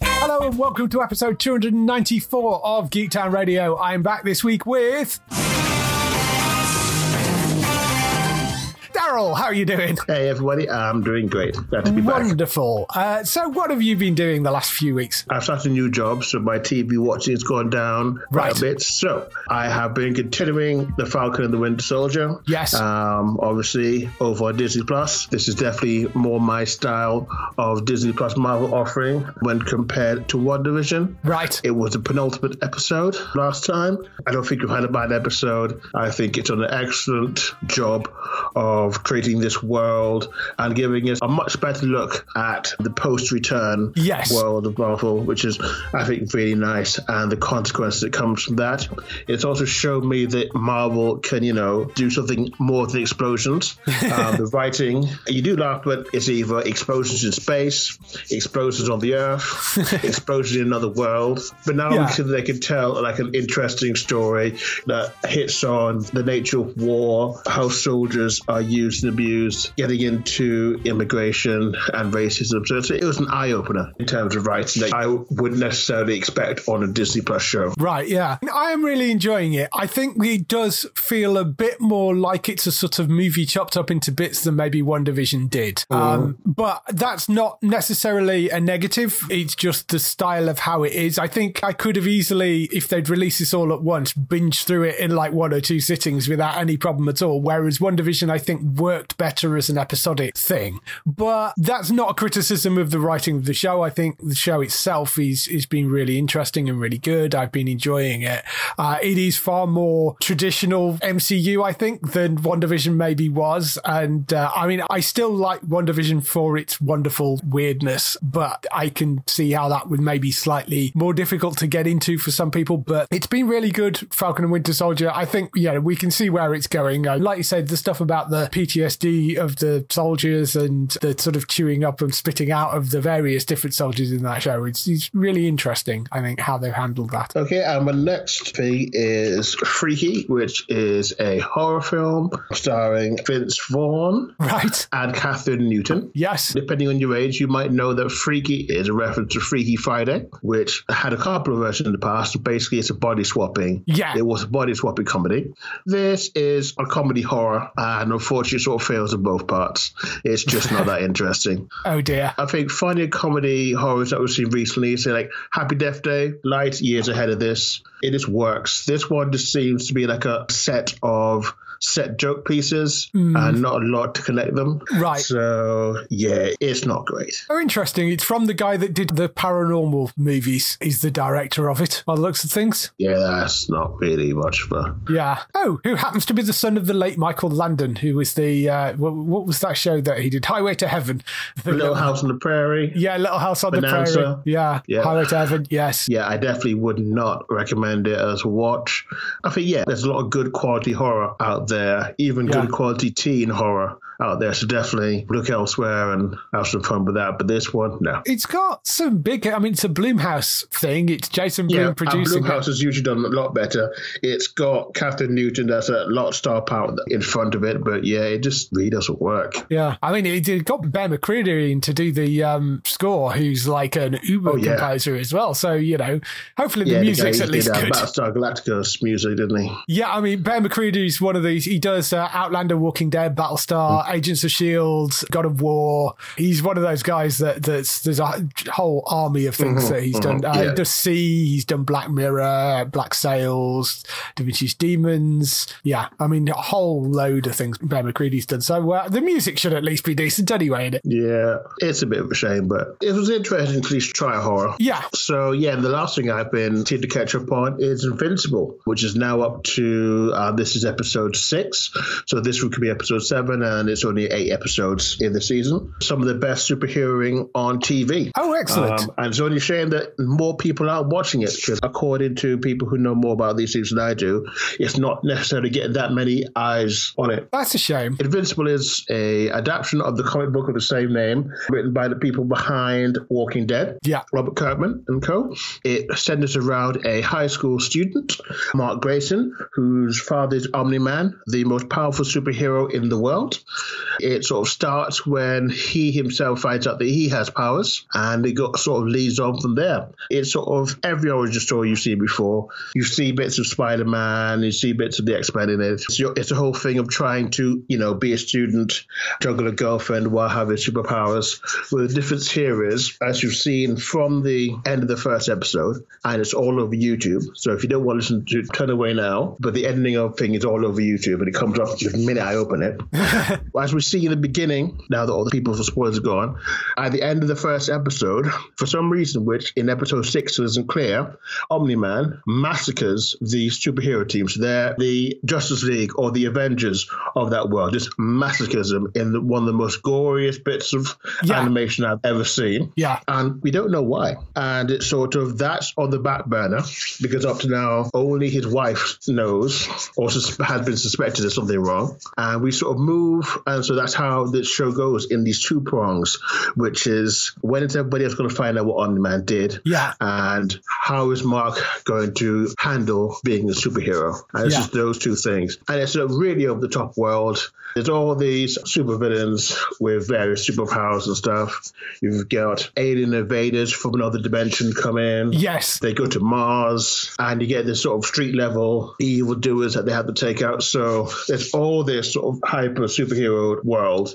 Hello and welcome to episode 294 of Geektown Radio. I am back this week with. Daryl, how are you doing? Hey everybody, I'm doing great. Glad to be back. Wonderful. Uh, so, what have you been doing the last few weeks? I've started a new job, so my TV watching has gone down Right. a bit. So I have been continuing The Falcon and the Winter Soldier. Yes. Um, obviously over on Disney Plus. This is definitely more my style of Disney Plus Marvel offering when compared to WandaVision. Right. It was the penultimate episode last time. I don't think we've had a bad episode. I think it's done an excellent job of creating this world and giving us a much better look at the post-return Yes. world of Marvel, which is, I think, really nice, and the consequences that comes from that. It's also shown me that Marvel can, you know, do something more than explosions. um, the writing, you do laugh, but it's either explosions in space, explosions on the Earth, explosions in another world. But now Yeah. we can, they can tell like an interesting story that hits on the nature of war, how soldiers are used and abused, getting into immigration and racism. So it was an eye opener in terms of writing that I wouldn't necessarily expect on a Disney Plus show. Right, yeah. I am really enjoying it. I think it does feel a bit more like it's a sort of movie chopped up into bits than maybe WandaVision did. Um, but that's not necessarily a negative. It's just the style of how it is. I think I could have easily, if they'd released this all at once, binge through it in like one or two sittings without any problem at all. Whereas WandaVision, I think, worked better as an episodic thing. But that's not a criticism of the writing of the show. I think the show itself is is been really interesting and really good. I've been enjoying it. Uh, it is far more traditional MCU, I think, than WandaVision maybe was. And uh, I mean, I still like WandaVision for its wonderful weirdness, but I can see how that would maybe slightly more difficult to get into for some people. But it's been really good, Falcon and Winter Soldier. I think, yeah, we can see where it's going. Uh, like you said, the stuff about the PTSD of the soldiers and the sort of chewing up and spitting out of the various different soldiers in that show. It's, it's really interesting, I think, how they've handled that. Okay, and my next thing is Freaky, which is a horror film starring Vince Vaughn Right. and Kathryn Newton. Yes. Depending on your age, you might know that Freaky is a reference to Freaky Friday, which had a couple of versions in the past. Basically, it's a body swapping. Yeah. It was a body swapping comedy. This is a comedy horror, and unfortunately, sort of fails in both parts. It's just not that interesting. Oh dear. I think funny comedy horrors that we've seen recently, say like Happy Death Day, light years ahead of this. It just works. This one just seems to be like a set of set joke pieces and not a lot to collect them. Right. So yeah, it's not great. Oh, interesting. It's from the guy that did the paranormal movies. He's the director of it, by the looks of things. Yeah, that's not really much for. Yeah. Oh, who happens to be the son of the late Michael Landon, who was the, uh, what, what was that show that he did? Highway to Heaven. The Little House on the Prairie. Yeah, Little House on the Bonanza. Prairie. Yeah. Yeah. Highway to Heaven. Yes. Yeah, I definitely would not recommend it as a watch. I think, yeah, there's a lot of good quality horror out there, even Yeah. good quality teen horror out there. So definitely look elsewhere and have some fun with that. But this one, no. It's got some big, I mean, it's a Blumhouse thing. It's Jason Blum Yeah, producing Blumhouse it. has usually done a lot better. It's got Kathryn Newton that's a lot of star power in front of it, but yeah, it just really doesn't work. Yeah, I mean, it it got Bear McCreary in to do the um, score, who's like an Uber Oh, yeah. composer as well. So you know, hopefully the yeah, music's guy at least did, uh, good. Battlestar Galactica's music, didn't he? Yeah, I mean, Bear McCreary's one of these. He does uh, Outlander, Walking Dead, Battlestar, Agents of Shield, God of War. He's one of those guys that that's there's a whole army of things mm-hmm, that he's mm-hmm, done. Uh, yeah. The Sea, he's done Black Mirror, Black Sails, Da Vinci's Demons. Yeah, I mean a whole load of things Bear McCreary's done. So uh, the music should at least be decent anyway, in it. Yeah, it's a bit of a shame, but it was interesting to at least try horror. Yeah. So yeah, the last thing I've been to catch up on is Invincible, which is now up to uh, this is episode six. So this could be episode seven, and it's only eight episodes in the season. Some of the best superheroing on TV. Oh, excellent! Um, and it's only a shame that more people aren't watching it because, according to people who know more about these things than I do, it's not necessarily getting that many eyes on it. That's a shame. Invincible is a adaptation of the comic book of the same name, written by the people behind Walking Dead. Yeah, Robert Kirkman and co. It centers around a high school student, Mark Grayson, whose father is Omni Man, the most powerful superhero in the world. It sort of starts when he himself finds out that he has powers, and it got, sort of leads on from there. It's sort of every origin story you've seen before. You see bits of Spider Man, you see bits of the X Men in it. It's, it's a whole thing of trying to, you know, be a student, juggle a girlfriend while having superpowers. Well, the difference here is, as you've seen from the end of the first episode, and it's all over YouTube. So if you don't want to listen to it, turn away now. But the ending of thing is all over YouTube, and it comes up the minute I open it. As we see in the beginning, now that all the people for spoilers are gone, at the end of the first episode, for some reason, which in episode six isn't clear, Omni Man massacres the superhero teams. They're the Justice League or the Avengers of that world. Just massacres them in the, one of the most goriest bits of yeah. animation I've ever seen. Yeah. And we don't know why. And it's sort of that's on the back burner because up to now, only his wife knows or sus- has been suspected of something wrong. And we sort of move. And so that's how the show goes in these two prongs, which is when is everybody else going to find out what Omni Man did? Yeah. And how is Mark going to handle being a superhero? And it's yeah. just those two things. And it's a really over the top world. There's all these supervillains with various superpowers and stuff. You've got alien invaders from another dimension come in. Yes. They go to Mars and you get this sort of street level evil doers that they have to take out. So there's all this sort of hyper superhero world.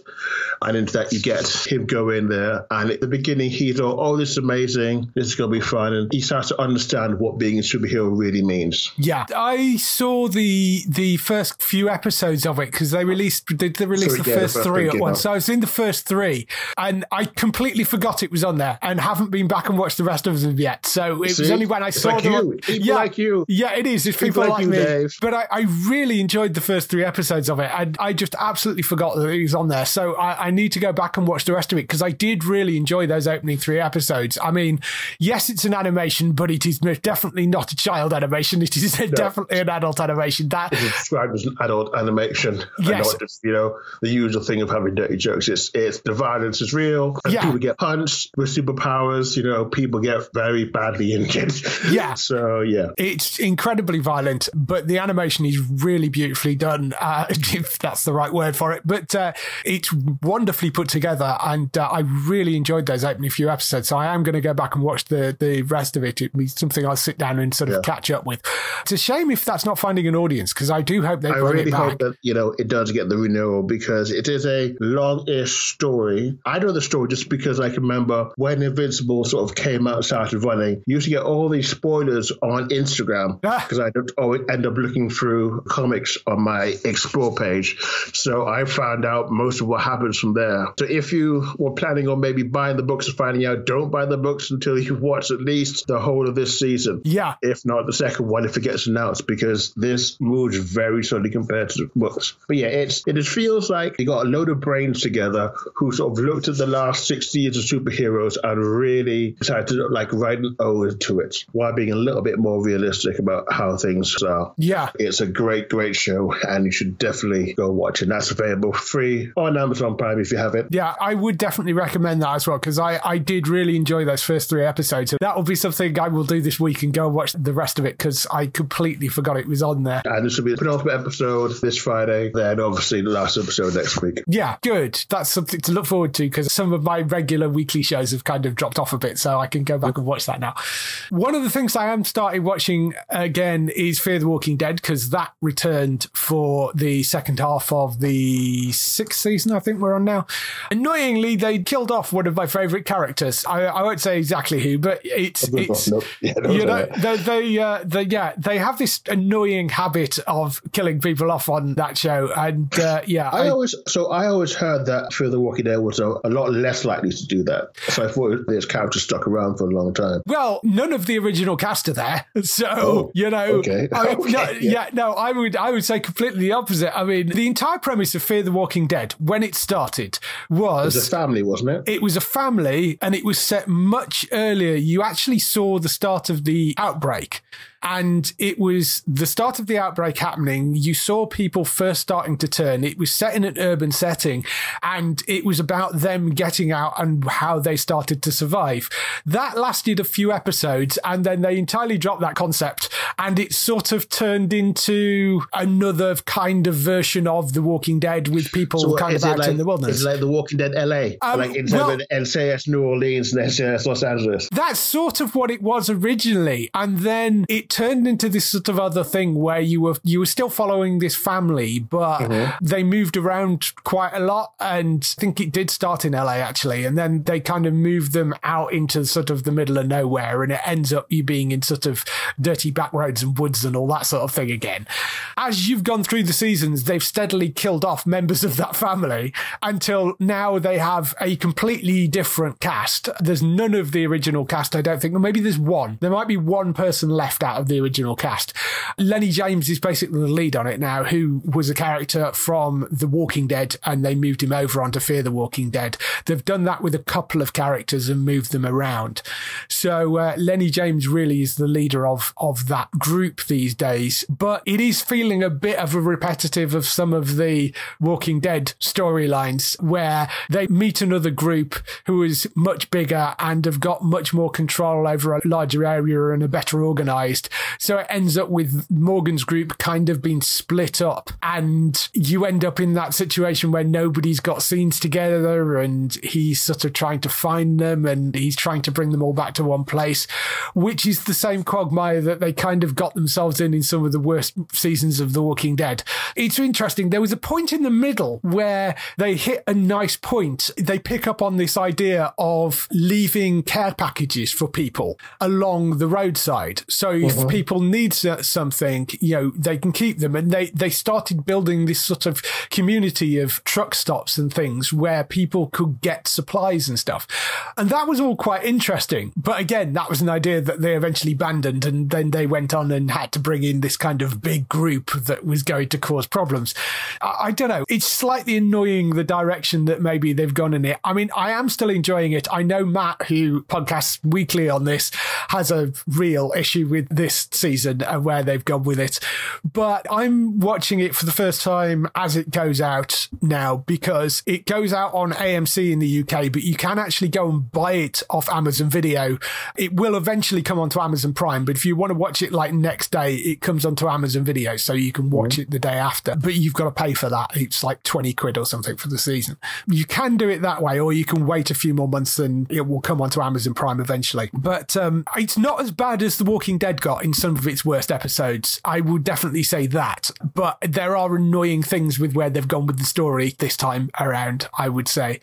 And into that, you get him go in there. And at the beginning, he's all, oh, this is amazing. This is going to be fun. And he starts to understand what being a superhero really means. Yeah. I saw the the first few episodes of it because they released did they release the, first the first three at once. So I was in the first three and I completely forgot it was on there and haven't been back and watched the rest of them yet. So it See? was only when I it's saw like you. People yeah, like you. Yeah, it is. It's people, people like, like you, me. Dave. But I, I, really enjoyed the first three episodes of it. And I just absolutely forgot that it was on there. So I, I need to go back and watch the rest of it because I did really enjoy those opening three episodes. I mean, yes, it's an animation, but it is definitely not a child animation. It is no. definitely an adult animation. That is described as an adult animation. Yes. just, you know, the usual thing of having dirty jokes. It's, it's the violence is real. Yeah. People get punched with superpowers. You know, people get very badly injured. Yeah. so, yeah. It's incredibly violent, but the animation is really beautifully done, uh, if that's the right word for it. But uh, it's wonderfully put together, and uh, I really enjoyed those opening few episodes. So I am going to go back and watch the, the rest of it. It'll be something I'll sit down and sort of yeah. catch up with. It's a shame if that's not finding an audience because I do hope they. I really hope that you know it does get the renewal because it is a long-ish story. I know the story just because I can remember when Invincible sort of came out and started running. You used to get all these spoilers on Instagram because ah. I don't always end up looking through comics on my explore page. So I found out most of what happens from there. So if you were planning on maybe buying the books and finding out, don't buy the books until you watch at least the whole of this season. Yeah. If not the second one, if it gets announced, because this moves very slowly compared to the books. But yeah, it's it feels like you got a load of brains together who sort of looked at the last 60 years of superheroes and really decided to like write an ode oh to it while being a little bit more realistic about how things are. Yeah. It's a great, great show and you should definitely go watch it. That's available free on Amazon Prime if you have it. Yeah, I would definitely recommend that as well because I, I did really enjoy those first three episodes. So That will be something I will do this week and go and watch the rest of it because I completely forgot it was on there. And this will be the penultimate episode this Friday, then obviously the last episode next week. Yeah, good. That's something to look forward to because some of my regular weekly shows have kind of dropped off a bit, so I can go back and watch that now. One of the things I am starting watching again is Fear the Walking Dead because that returned for the second half of the the sixth season, I think we're on now. Annoyingly, they killed off one of my favorite characters. I, I won't say exactly who, but it's, it's yeah, you know, they, they, uh, they, yeah, they have this annoying habit of killing people off on that show. And uh, yeah, I, I, always, so I always heard that Fear the Walking Dead was a, a, lot less likely to do that. So I thought this character stuck around for a long time. Well, none of the original cast are there. So, oh, you know, okay. I, okay. No, yeah. yeah, no, I would, I would say completely the opposite. I mean, the entire premise of Fear the Walking Dead, when it started, was, it was a family, wasn't it? It was a family, and it was set much earlier. You actually saw the start of the outbreak. And it was the start of the outbreak happening. You saw people first starting to turn. It was set in an urban setting and it was about them getting out and how they started to survive. That lasted a few episodes and then they entirely dropped that concept and it sort of turned into another kind of version of The Walking Dead with people so kind of out like, in the wilderness. It's like The Walking Dead LA, um, like instead well, of NCIS New Orleans and NCIS Los Angeles. That's sort of what it was originally. And then it turned into this sort of other thing where you were you were still following this family, but mm-hmm. they moved around quite a lot. And I think it did start in LA actually, and then they kind of moved them out into sort of the middle of nowhere, and it ends up you being in sort of dirty back roads and woods and all that sort of thing again. As you've gone through the seasons, they've steadily killed off members of that family until now they have a completely different cast. There's none of the original cast, I don't think. Or maybe there's one. There might be one person left out of the original cast. Lennie James is basically the lead on it now, who was a character from The Walking Dead, and they moved him over onto Fear the Walking Dead. They've done that with a couple of characters and moved them around. So uh, Lennie James really is the leader of of that group these days, but it is feeling a bit of a repetitive of some of the Walking Dead storylines where they meet another group who is much bigger and have got much more control over a larger area and are better organized. So it ends up with Morgan's group kind of being split up, and you end up in that situation where nobody's got scenes together, and he's sort of trying to find them, and he's trying to bring them all back to one place, which is the same quagmire that they kind of got themselves in in some of the worst seasons of The Walking Dead. It's interesting. There was a point in the middle where they hit a nice point. They pick up on this idea of leaving care packages for people along the roadside. So if mm-hmm. people need something, you know, they can keep them. And they, they started building this sort of community of truck stops and things where people could get supplies and stuff. And that was all quite interesting. But again, that was an idea that they eventually abandoned. And then they went on and had to bring in this kind of big group that was going to cause problems. I, I don't know. It's slightly annoying the direction that maybe they've gone in it. I mean, I am still enjoying it. I know Matt, who podcasts weekly on this, has a real issue with this season and where they've gone with it. But I'm watching it for the first time as it goes out now because it goes out on AMC in the UK, but you can actually go and buy it off Amazon Video. It will eventually come onto Amazon Prime, but if you want to watch it like next day, it comes onto Amazon Video, so you can watch mm. it the day after. But you've got to pay for that. It's like 20 quid or something for the season. You can do it that way, or you can wait a few more months and it will come onto Amazon Prime eventually. But um, it's not as bad as The Walking Dead got in some of its worst episodes. I would definitely say that. But there are annoying things with where they've gone with the story this time around, I would say.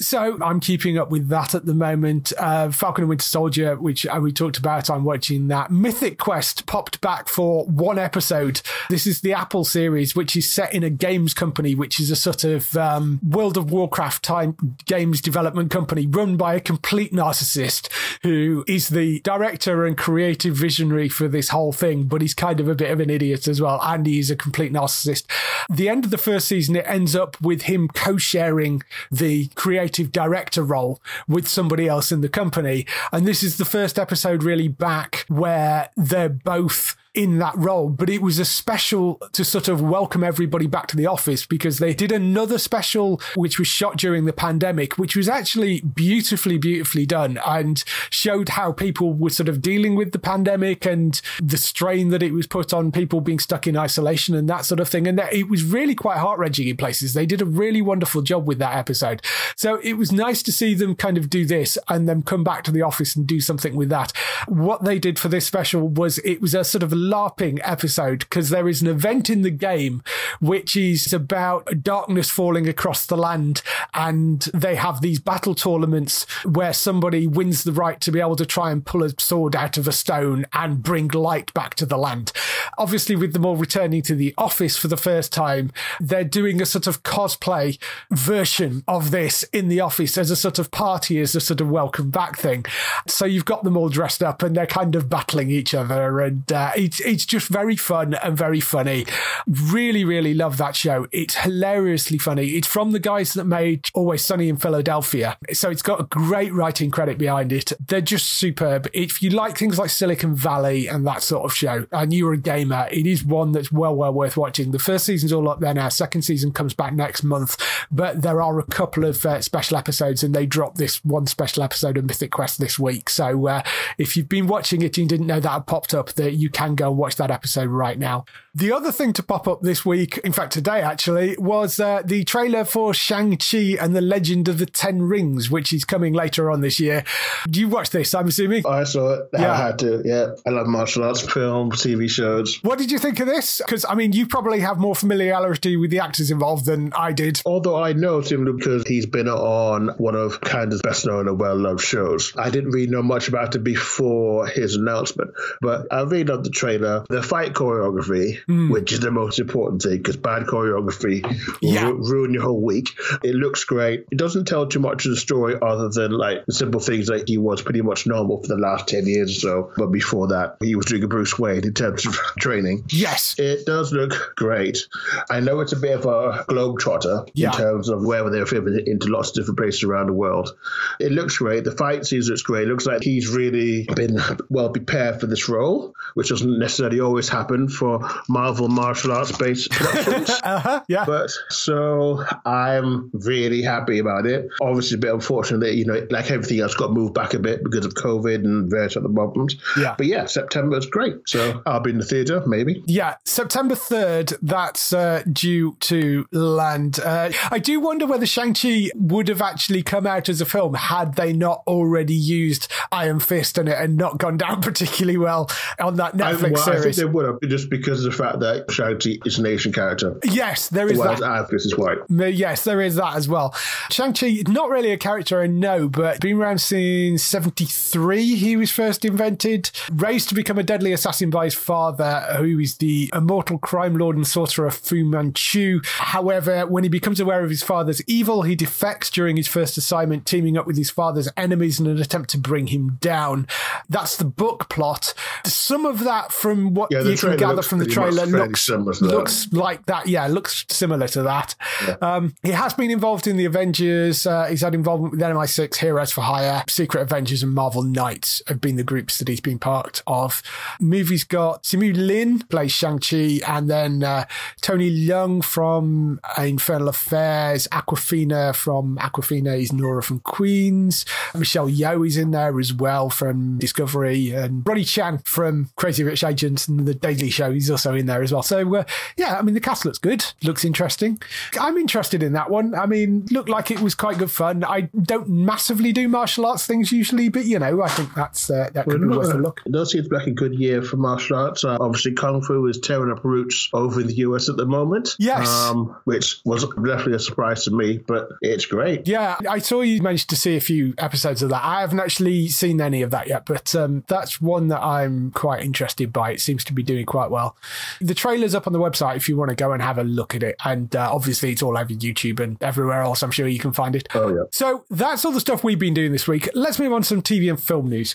So I'm keeping up with that at the moment. Uh, Falcon and Winter Soldier, which uh, we talked about, I'm watching that. Mythic Quest popped back for one episode. This is the Apple series, which is set in a games company, which is a sort of um, World of Warcraft time games development company run by a complete narcissist who is the director and creative visionary for this whole thing, but he's kind of a bit of an idiot as well. And he's a complete narcissist. The end of the first season, it ends up with him co sharing the creative director role with somebody else in the company. And this is the first episode really back where they're both in that role, but it was a special to sort of welcome everybody back to the office because they did another special which was shot during the pandemic, which was actually beautifully, beautifully done and showed how people were sort of dealing with the pandemic and the strain that it was put on people being stuck in isolation and that sort of thing. And it was really quite heart wrenching in places. They did a really wonderful job with that episode. So it was nice to see them kind of do this and then come back to the office and do something with that. What they did for this special was it was a sort of a LARPing episode because there is an event in the game which is about darkness falling across the land. And they have these battle tournaments where somebody wins the right to be able to try and pull a sword out of a stone and bring light back to the land. Obviously, with them all returning to the office for the first time, they're doing a sort of cosplay version of this in the office as a sort of party, as a sort of welcome back thing. So you've got them all dressed up and they're kind of battling each other. And uh, it's, it's just very fun and very funny. Really, really love that show. It's hilariously funny. It's from the guys that made Always Sunny in Philadelphia. So it's got a great writing credit behind it. They're just superb. If you like things like Silicon Valley and that sort of show, and you're a gamer, it is one that's well, well worth watching. The first season's all up there now. Second season comes back next month, but there are a couple of uh, special episodes, and they drop this one special episode of Mythic Quest this week. So uh, if you've been watching it and you didn't know that popped up, that you can go and watch that episode right now. The other thing to pop up this week, in fact today actually, was uh, the trailer for Shang-Chi and the Legend of the Ten Rings, which is coming later on this year. Do you watch this, I'm assuming? I saw it. Yeah. I had to, yeah. I love martial arts films, TV shows. What did you think of this? Because, I mean, you probably have more familiarity with the actors involved than I did. Although I know him because he's been on one of Canada's best known and well loved shows. I didn't really know much about it before his announcement, but I really loved the trailer. The fight choreography mm. which is the most important thing because bad choreography will yeah. ru- ruin your whole week. It looks great. It doesn't tell too much of the story other than like simple things like he was pretty much normal for the last 10 years or so. But before that, he was doing a Bruce Wayne in terms of training. Yes. It does look great. I know it's a bit of a globetrotter yeah. in terms of where they're filming it into lots of different places around the world. It looks great. The fight scenes looks great. It looks like he's really been well prepared for this role, which doesn't necessarily always happen for Marvel martial arts based productions. uh-huh, yeah. But so I'm really happy about it. Obviously, a bit unfortunate that, you know, like everything else got moved back a bit because of COVID and various other problems. Yeah. But yeah, September is great. So I'll be in the theatre, maybe. Yeah, September 3rd, that's uh, due to land. Uh, I do wonder whether Shang-Chi would have actually come out as a film had they not already used Iron Fist in it and not gone down particularly well on that Netflix I, well, series. I think they would have, just because of the fact that Shang-Chi is an Asian character. Yes, there is Whereas that. is white. Yes, there is that as well. Shang-Chi, not really a character I know, but been around since 73. He was first invented, raised to become a deadly assassin by his father, who is the immortal crime lord and sorcerer Fu Manchu. However, when he becomes aware of his father's evil, he defects during his first assignment, teaming up with his father's enemies in an attempt to bring him down. That's the book plot. Some of that, from what yeah, you can gather from the trailer, looks looks like that. Yeah, looks similar to that. Yeah. Um, he has been involved in the Avengers. Uh, he's had involvement with MI6, Heroes for Hire, Secret Avengers, and Marvel Knights have been the groups that he's been part of. Movie's got Simu Liu plays Shang Chi, and then uh, Tony Leung from Infernal Affairs, Awkwafina from Awkwafina is Nora from Queens, Michelle Yeoh is in there as well from Discovery, and Ronny Chieng from Crazy Rich Asians and The Daily Show. He's also in there as well. So uh, yeah, I mean the cast looks good, looks interesting. I'm interested in that one. I mean, looked like it was quite good fun. I don't massively do martial arts things usually, but you know, I think that's uh, that could well, be worth a look. It does seem like a good year for martial arts. Uh, obviously, kung fu is tearing up roots over in the US at the moment. Yes, um, which was definitely a surprise to me, but it's great. Yeah, I saw you managed to see a few episodes of that. I haven't actually seen any of that yet, but um, that's one that I'm quite interested by. It seems to be doing quite well. The trailer's up on the website if you want to go and have a look at it. And uh, obviously, it's all over YouTube and everywhere else. I'm sure you can find it. Oh, yeah. So that's all the stuff we've been doing this week. Let's move on to some TV and film news.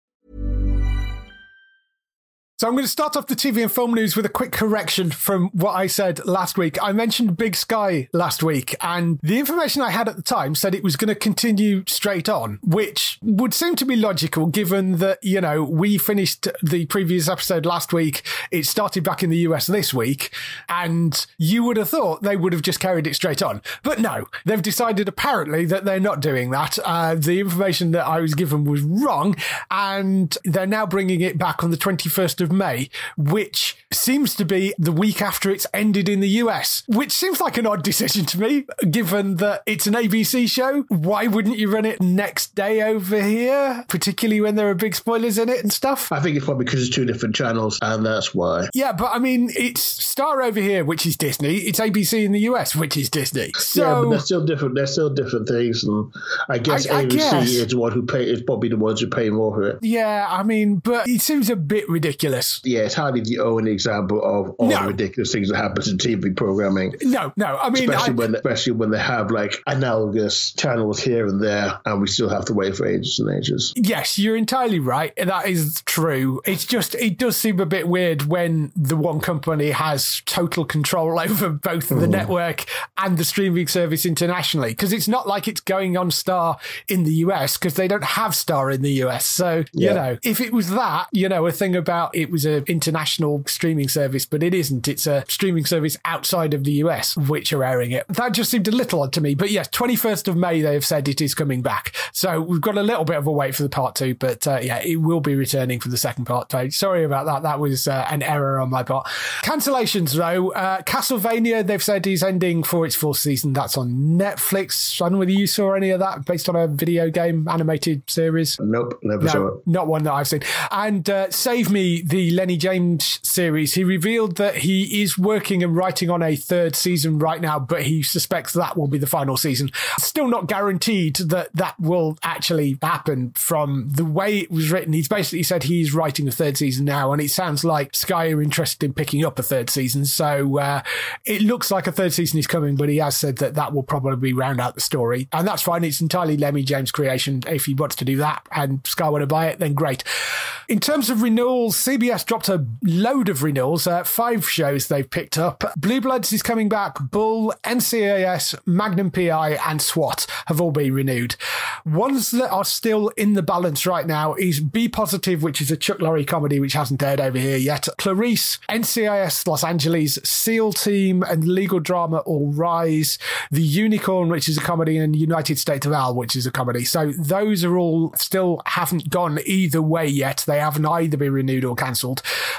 So I'm going to start off the TV and film news with a quick correction from what I said last week. I mentioned Big Sky last week, and the information I had at the time said it was going to continue straight on, which would seem to be logical given that, you know, we finished the previous episode last week. It started back in the US this week, and you would have thought they would have just carried it straight on. But no, they've decided apparently that they're not doing that. Uh, the information that I was given was wrong, and they're now bringing it back on the 21st of May, which seems to be the week after it's ended in the US, which seems like an odd decision to me, given that it's an ABC show. Why wouldn't you run it next day over here, particularly when there are big spoilers in it and stuff? I think it's probably because it's two different channels, and that's why. Yeah, but I mean, it's Star over here, which is Disney. It's ABC in the US, which is Disney. So yeah, but they're still different. They're still different things, and I guess I- I ABC guess. is the one who pay is probably the ones who pay more for it. yeah, I mean, but it seems a bit ridiculous. Yeah, it's hardly the only example of all No. the ridiculous things that happens in TV programming. No, no, I mean, Especially I, when, especially when they have like analogous channels here and there, and we still have to wait for ages and ages. Yes, you're entirely right. That is true. It's just, it does seem a bit weird when the one company has total control over both the mm. network and the streaming service internationally. Because it's not like it's going on Star in the US because they don't have Star in the US. So, you know, if it was that, you know, a thing about it was an international streaming service, but it isn't. It's a streaming service outside of the US which are airing it. That just seemed a little odd to me. But yes, 21st of May, they have said it is coming back. So we've got a little bit of a wait for the part two, but uh, yeah, it will be returning for the second part. So sorry about that. That was uh, an error on my part. Cancellations though, uh, Castlevania, they've said is ending for its fourth season. That's on Netflix. I don't know whether you saw any of that based on a video game animated series. Nope, never saw it. not one that I've seen. And uh, Save Me, the Lennie James series, he revealed that he is working and writing on a third season right now, but he suspects that will be the final season. Still not guaranteed that that will actually happen from the way it was written. He's basically said he's writing a third season now, and it sounds like Sky are interested in picking up a third season. So uh, it looks like a third season is coming, but he has said that that will probably round out the story. And that's fine. It's entirely Lennie James' creation. If he wants to do that and Sky want to buy it, then great. In terms of renewals, CBS dropped a load of renewals. Uh, five shows they've picked up. Blue Bloods is coming back. Bull, NCIS, Magnum PI, and SWAT have all been renewed. Ones that are still in the balance right now is Be Positive, which is a Chuck Lorre comedy which hasn't aired over here yet. Clarice, NCIS Los Angeles, SEAL Team, and legal drama All Rise. The Unicorn, which is a comedy, and United States of Al, which is a comedy. So those are all still haven't gone either way yet. They haven't either been renewed or cancelled.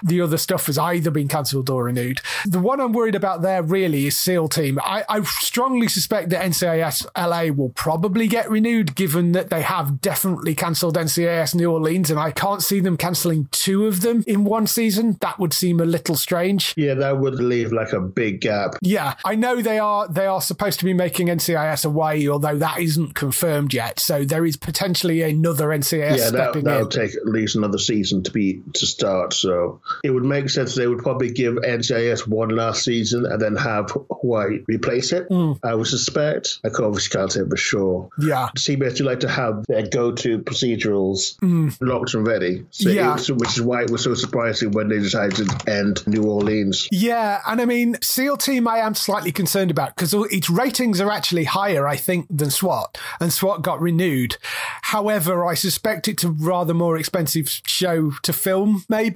The other stuff has either been cancelled or renewed. The one I'm worried about there really is SEAL Team. I, I strongly suspect that NCIS LA will probably get renewed, given that they have definitely cancelled NCIS New Orleans, and I can't see them cancelling two of them in one season. That would seem a little strange. Yeah, that would leave like a big gap. Yeah, I know they are they are supposed to be making NCIS Hawaii, although that isn't confirmed yet. So there is potentially another NCIS yeah, that, stepping that'll in. take at least another season to be to start. So it would make sense they would probably give NCIS one last season and then have Hawaii replace it. Hmm. I would suspect. I obviously can't say for sure. yeah. CBS do like to have their go-to procedurals locked and ready. So. Yeah. it which is why it was so surprising when they decided to end New Orleans. Yeah, and I mean, SEAL Team, I am slightly concerned about because its ratings are actually higher, I think, than SWAT, and SWAT got renewed. However, I suspect it's a rather more expensive show to film, maybe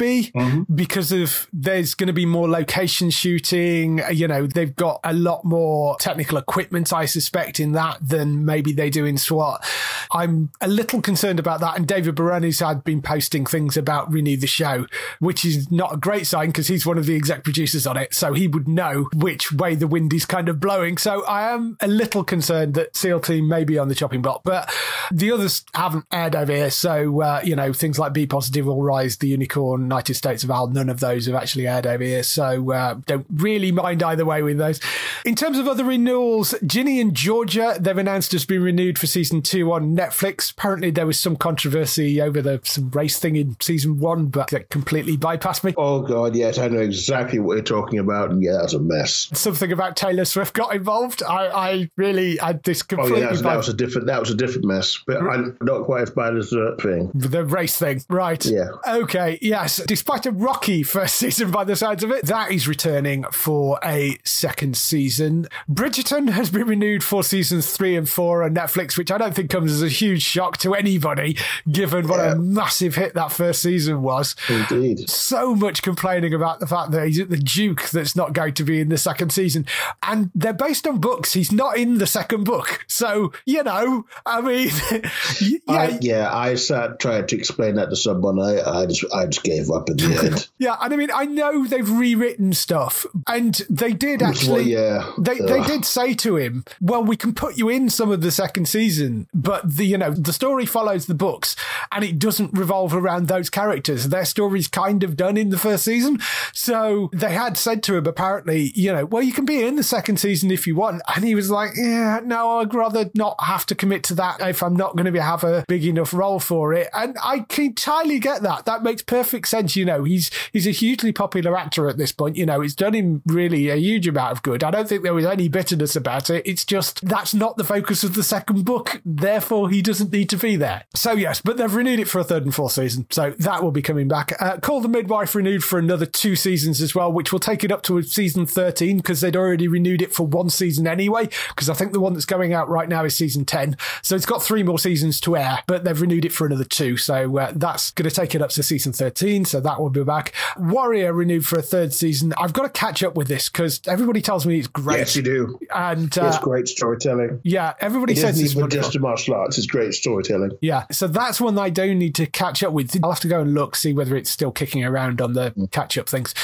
because of there's going to be more location shooting. You know, they've got a lot more technical equipment, I suspect, in that than maybe they do in SWAT. I'm a little concerned about that, and David Boreanaz's had been posting things about renew the show, which is not a great sign because he's one of the exec producers on it, so he would know which way the wind is kind of blowing. So I am a little concerned that SEAL Team may be on the chopping block, but the others haven't aired over here. So uh, you know things like Be Positive, All Rise, The Unicorn, United States of Al, none of those have actually aired over here. So uh, don't really mind either way with those. In terms of other renewals, Ginny and Georgia, they've announced has been renewed for season two on Netflix. Apparently, there was some controversy over the some race thing in season one, but that completely bypassed me. Oh God, yes, I know exactly what you're talking about, and yeah, that's a mess. Something about Taylor Swift got involved. I, I really, I this completely. Oh yeah, that was, that was, a different, that was a different mess, but I'm not quite as bad as the thing. The race thing, right? Yeah. Okay. Yes. Despite a rocky first season, by the sides of it, that is returning for a second season. Bridgerton has been renewed for seasons three and four on Netflix, which I don't think comes as a huge shock to anybody, given what yeah. a massive hit that first season was. Indeed. So much complaining about the fact that he's at the Duke that's not going to be in the second season. And they're based on books. He's not in the second book. So, you know, I mean, yeah. I, yeah, I sat, tried to explain that to someone. I, I just, I just gave up in the end. yeah. And I mean, I know they've rewritten stuff and they did actually, yeah. they, they did say to him, well, we can put you in some of the second season, but the, you know, the story follows the books and it doesn't revolve around those characters. Their story's kind of done in the first season. So they had said to him, apparently, you know, well, you can be in the second season if you want. And he was like, yeah, no, I'd rather not have to commit to that if I'm not going to have a big enough role for it. And I can entirely get that. That makes perfect sense. You know, he's, he's a hugely popular actor at this point. You know, it's done him really a huge amount of good. I don't think there was any bitterness about it. It's just that's not the focus of the second book. Therefore, he doesn't need to be there. So, yes, but they've renewed it for a third and fourth season. So that will be coming back. Uh, Call the Midwife renewed for another two seasons as well, which will take it up to season 13 because they'd already renewed it for one season anyway. Because I think the one that's going out right now is season 10. So it's got three more seasons to air, but they've renewed it for another two. So uh, that's going to take it up to season 13. So that will be back. Warrior renewed for a third season. I've got to catch up with this because everybody tells me it's great. Yes, you do. And uh, it's great storytelling. Yeah, everybody it says it's even just a martial arts. It's great storytelling. Yeah, so that's one I do need to catch up with. I'll have to go and look, see whether it's still kicking around on the mm. catch up things.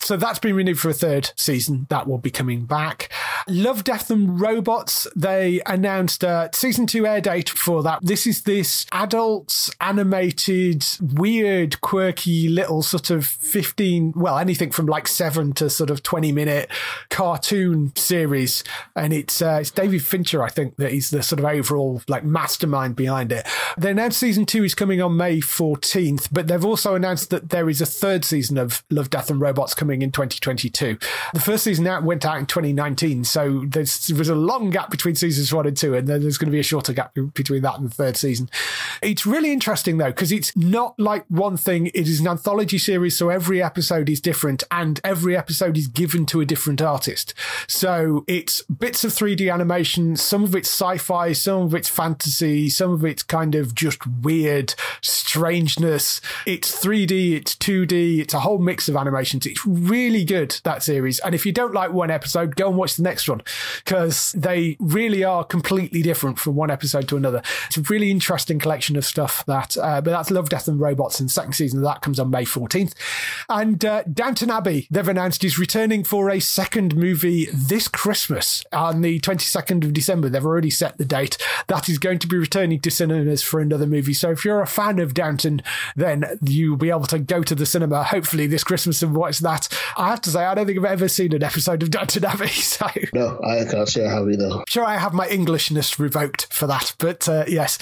So that's been renewed for a third season. That will be coming back. Love, Death and Robots. They announced a season two air date for that. This is this adults animated, weird, quirky little sort of 15, well, anything from like seven to sort of 20 minute cartoon series. And it's, uh, it's David Fincher, I think, that he's the sort of overall like mastermind behind it. They announced season two is coming on May 14th, but they've also announced that there is a third season of Love, Death and Robots coming in 2022. The first season out went out in 2019, so there was a long gap between seasons one and two, and then there's going to be a shorter gap between that and the third season. It's really interesting though, because it's not like one thing, it is an anthology series, so every episode is different and every episode is given to a different artist. So it's bits of 3D animation, some of it's sci fi, some of it's fantasy, some of it's kind of just weird strangeness. It's 3D, it's 2D, it's a whole mix of animations. It's really good, that series. And if you don't like one episode, go and watch the next one because they really are completely different from one episode to another. It's a really interesting collection of stuff that, uh, but that's Love, Death and Robots. And second season of that comes on May 14th. And uh, Downton Abbey, they've announced is returning for a second movie this Christmas on the 22nd of December. They've already set the date. That is going to be returning to cinemas for another movie. So if you're a fan of Downton, then you'll be able to go to the cinema hopefully this Christmas and watch that. I have to say, I don't think I've ever seen an episode of Downton Abbey. So no, I can't say I have either. Sure, I have my Englishness revoked for that, but uh, yes.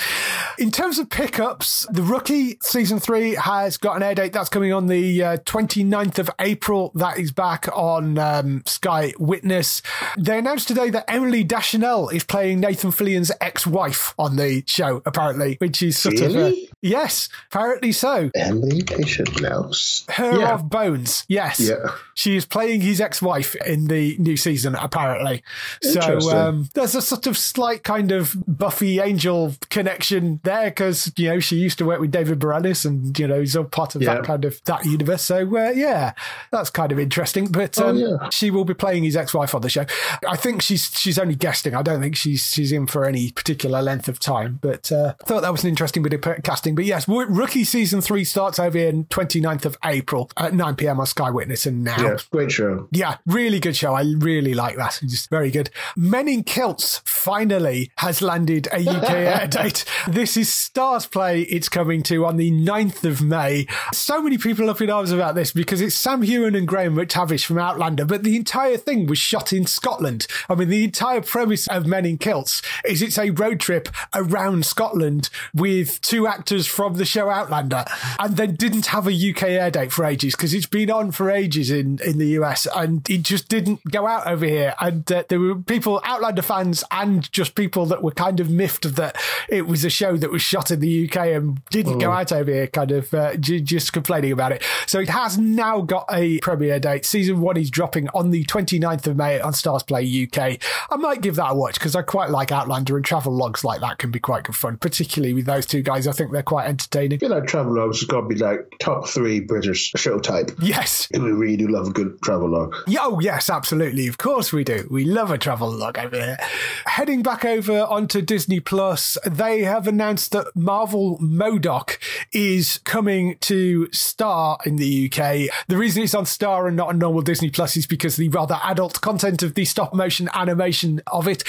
In terms of pickups, The Rookie season three has got an air date that's coming on the uh, 29th of April. That is back on um, Sky Witness. They announced today that Emily Deschanel is playing Nathan Fillion's ex-wife on the show, apparently, which is sort really? of a, yes, apparently so. Emily Deschanel, her yeah. of Bones, yes, yeah. she is playing his ex-wife in the new season, apparently. So um, there's a sort of slight kind of Buffy Angel connection there because you know she used to work with David Boreanaz, and you know he's all part of yeah. that kind of that universe. So uh, yeah, that's kind of interesting. But oh, um, oh, yeah. she will be playing his ex-wife on the show. I think she's she's only guesting. I don't think she's she's in for any particular length of time. But uh, I thought that was an interesting bit of casting. But yes, Rookie season three starts over here on 29th of April at 9 p.m. on Sky Witness and now. Yeah, great show. Yeah, really good show. I really like that. It's just very good. Men in Kilts finally has landed a UK air date. This is Starzplay. It's coming to on the 9th of May. So many people up in arms about this because it's Sam Heughan and Graham McTavish from Outlander, but the entire thing was shot in Scotland. I mean, the entire premise of Men in Kilts is it's a road trip around Scotland with two actors from the show Outlander and then didn't have a UK air date for ages because it's been on for ages in, in the US and it just didn't go out over here. And uh, there were people, Outlander fans, and just people that were kind of miffed that it was a show that was shot in the UK and didn't go out over here, kind of uh, j- just complaining about it. So it has now got a premiere date. Season one is dropping on the 29th of May on Starzplay UK. I might give that a watch because I quite like Outlander and travel logs like that can be quite good fun, particularly with those two guys. I think they're quite entertaining. You know, travel logs has got to be like top three British show type. Yes. We really do love a good travel log. Yeah, oh, yes, absolutely. Of course we do. We love a travel log over here. Heading back over onto Disney Plus, they have announced that Marvel MODOK is coming to Star in the UK. The reason it's on Star and not on normal Disney Plus is because the rather adult content of the stop motion animation of it.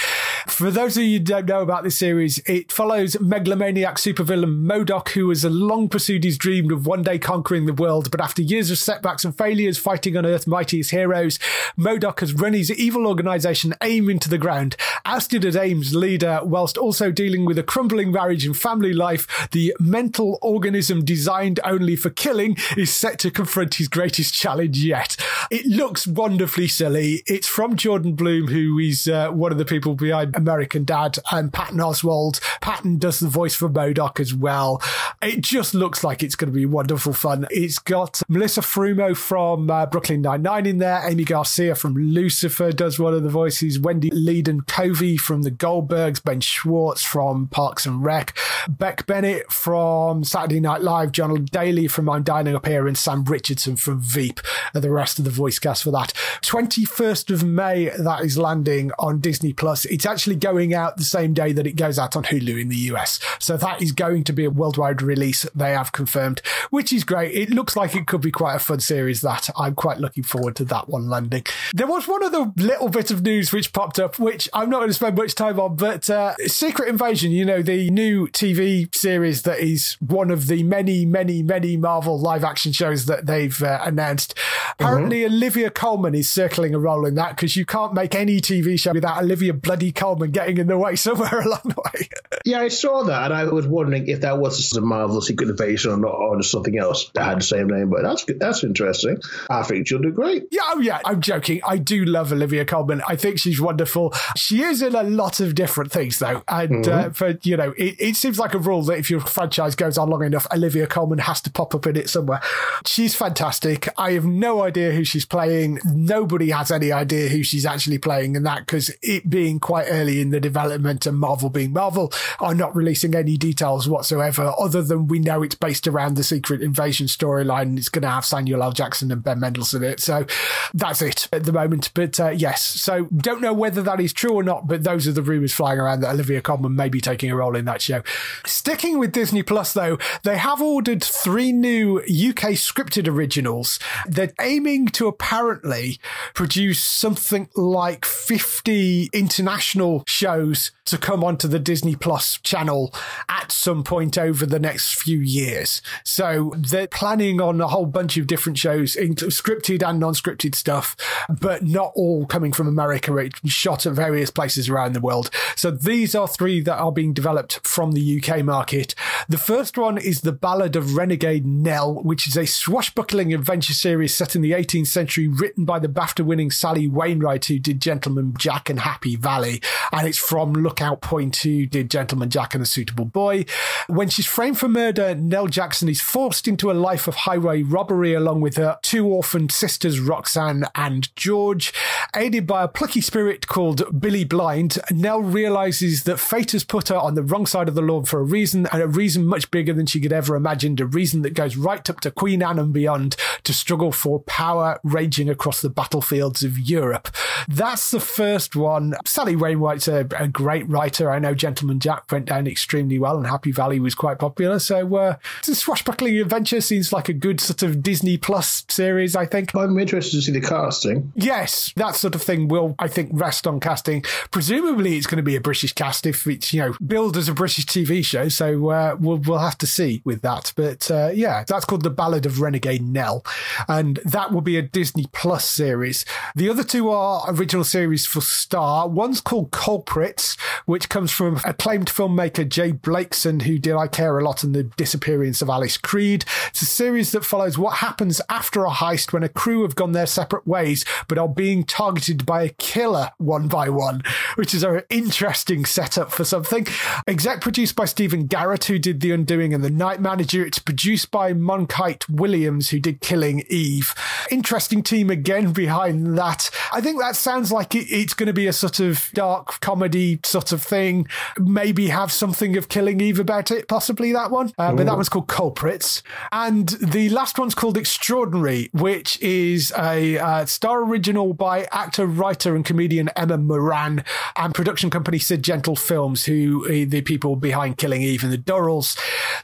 For those of you who don't know about this series, it follows megalomaniac supervillain MODOK, who has long pursued his dream of one day conquering the world, but after years of setbacks and failures fighting on Earth's mightiest heroes, MODOK has run his evil organization AIM into the ground, ousted as AIM's leader, whilst also dealing with a crumbling marriage and family life. The mental organism designed only for killing is set to confront his greatest challenge yet. It looks wonderfully silly. It's from Jordan Blum, who is uh, one of the people behind American Dad, and Patton Oswalt. Patton does the voice for MODOK as well. It just looks like it's going to be wonderful fun. It's got Melissa Fumero from uh, Brooklyn Nine-Nine in there. Aimee Garcia from Lucifer does one of the voices. Wendi McLendon-Covey from The Goldbergs. Ben Schwartz from Parks and Rec. Beck Bennett from Saturday Night Live. Jon Daly from I'm Dying Up Here. And Sam Richardson from Veep and the rest of the voice cast for that. 21st of May, that is landing on Disney Plus. It's actually going out the same day that it goes out on Hulu in the US. So that is going to be a worldwide release, they have confirmed, which is great. It looks like it could be quite a fun series that I'm quite looking forward to that one landing. There was one other little bit of news which popped up, which I'm not going to spend much time on, but uh, Secret Invasion, you know, the new TV series that is one of the many, many, many Marvel live action shows that they've uh, announced. Apparently, mm-hmm. Olivia Colman is circling a role in that because you can't make any TV show without Olivia bloody Colman getting in the way somewhere along the way. yeah, I saw that and I was wondering if that was a Marvel Secret Invasion or not, or something else that had the same name. But that's that's interesting. I think she'll do great. Yeah, oh yeah. I'm joking. I do love Olivia Colman. I think she's wonderful. She is in a lot of different things though, and uh, mm-hmm. uh, for you know, it, it seems like a rule that if your franchise goes on long enough, Olivia Colman has to pop up in it somewhere. She's fantastic. I have no idea who she's playing. Nobody has any idea who she's actually playing, and that because it being quite early in the development and Marvel being Marvel are not releasing any details whatsoever, other than we know it's based around the Secret Invasion storyline. And it's going to have Samuel L. Jackson and Ben Mendelsohn in it. So that's it at the moment. But uh, yes, so don't know whether that is true or not, but those are the rumors flying around that Olivia Colman may be taking a role in that show. Sticking with Disney Plus, though, they have ordered three new UK scripted originals. They're aiming to apparently produce something like 50 international shows to come onto the Disney Plus channel at some point over the next few years. So they're planning on a whole bunch of different shows, scripted and non-scripted stuff, but not all coming from America. It's shot at various places around the world. So these are three that are being developed from the UK market. The first one is The Ballad of Renegade Nell, which is a swashbuckling adventure series set in the 18th century, written by the BAFTA winning Sally Wainwright, who did Gentleman Jack and Happy Valley. And it's from Lookout Point, who did Gentleman Jack and a Suitable Boy. When she's framed for murder, Nell Jackson is forced into a life of highway robbery along with her two orphaned sisters, Roxanne and George. Aided by a plucky spirit called Billy blind, Nell realizes that fate has put her on the wrong side of the law for a reason, and a reason much bigger than she could ever imagine, a reason that goes right up to Queen Anne and beyond to struggle for power raging across the battlefields of Europe. That's the first one. Sally Wainwright's a, a great writer. I know Gentleman Jack went down extremely well, and Happy Valley was quite popular. So, uh, the swashbuckling adventure seems like a good sort of Disney Plus series, I think. I'm interested to see the casting. Yes, that sort of thing will, I think, rest on casting. Presumably, it's going to be a British cast if it's, you know, billed as a British TV show. So, uh, we'll, we'll have to see with that. But, uh, yeah, that's called The Ballad of Renegade Nell. And that will be a Disney Plus series. The other two are original series for Star. One's called Culprits, which comes from acclaimed filmmaker J Blakeson, who did I Care a Lot and the Disappearance of Alice Creed. It's a series that follows what happens after a heist when a crew have gone their separate ways but are being targeted by a killer one by one, which is an interesting setup for something. Exec produced by Stephen Garrett, who did The Undoing and The Night Manager. It's produced by Monkite Williams, who did Killing Eve. Interesting team again behind that. I think that sounds like it, it's going to be a sort of dark comedy sort of thing. Maybe have something of Killing Eve about it, possibly that one. Uh, but that one's called Culprits. And the last one's called Extraordinary, which is a uh, star original by actor, writer, and comedian Emma Moran and production company Sid Gentle Films, who are the people behind Killing Eve and the Durrells.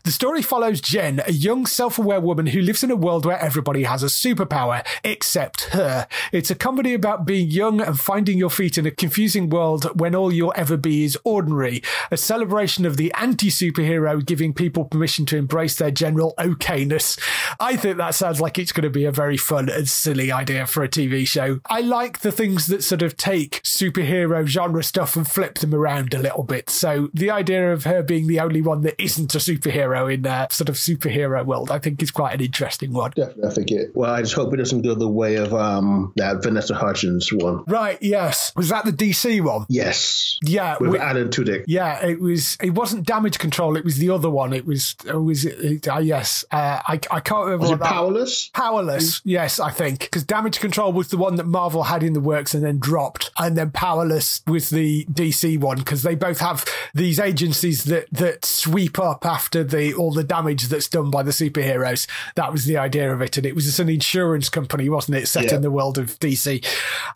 The story follows Jen, a young, self aware woman who lives in a world where everybody has a superpower, except her. It's a comedy about being young and finding your feet in a confusing world when all you'll ever be is ordinary. A celebration of the anti superhero giving people permission to embrace their general okayness. I think that sounds like it's going to be a very fun and silly idea for a TV show. I like the things that sort of take superhero genre stuff and flip them around a little bit. So the idea of her being the only one that isn't a superhero in that sort of superhero world, I think is quite an interesting one. Definitely, I think it. Well, I just hope it doesn't go the way of um that Vanessa Hudgens one. Right, yes. Was that the DC one? Yes, Yeah. with we- Alan Tudyk. yeah, it was. It wasn't damage control. It was the other one. It was. It was. It, uh, yes. Uh, I. I can't remember. Was it that- Powerless? Powerless, yes, I think, because Damage Control was the one that Marvel had in the works and then dropped, and then Powerless was the DC one because they both have these agencies that that sweep up after the all the damage that's done by the superheroes. That was the idea of it, and it was just an insurance company, wasn't it, set Yeah. in the world of DC.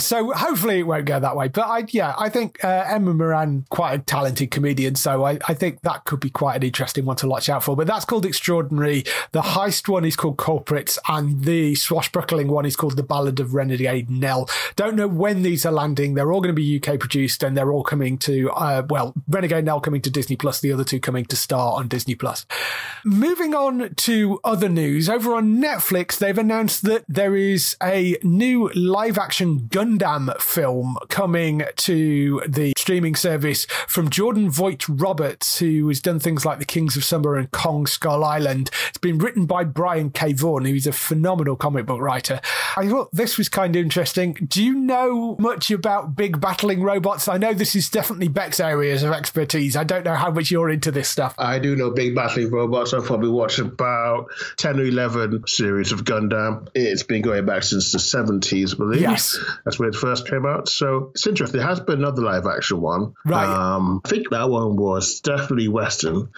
So hopefully it won't go that way. But I, yeah, I think uh, Emma Moran quite a talented comedian, so I, I think that could be quite an interesting one to watch out for. But that's called Extraordinary. The heist one is called Culprits, and the swashbuckling one is called The Ballad of Renegade Nell. Don't know when these are landing. They're all going to be UK produced, and they're all coming to uh, well, Renegade Nell coming to Disney Plus, the other two coming to Star on Disney Plus. Moving on to other news, over on Netflix, they've announced that there is a new live action Gundam film coming to the streaming service from Jordan Vogt-Roberts, who has done things like The Kings of Summer and Kong Skull Island. It's been written by Brian K. Vaughan, who's a phenomenal comic book writer. I thought this was kind of interesting. Do you know much about big battling robots? I know this is definitely Beck's areas of expertise. I don't know how much you're into this stuff. I do know big battling robots. I've probably watched about 10 or 11 series of Gundam. It's been going back since the 70s, I believe. Yes. That's when it first came out. So it's interesting. There has been another live action one. Right. Um, I think that one was definitely Western.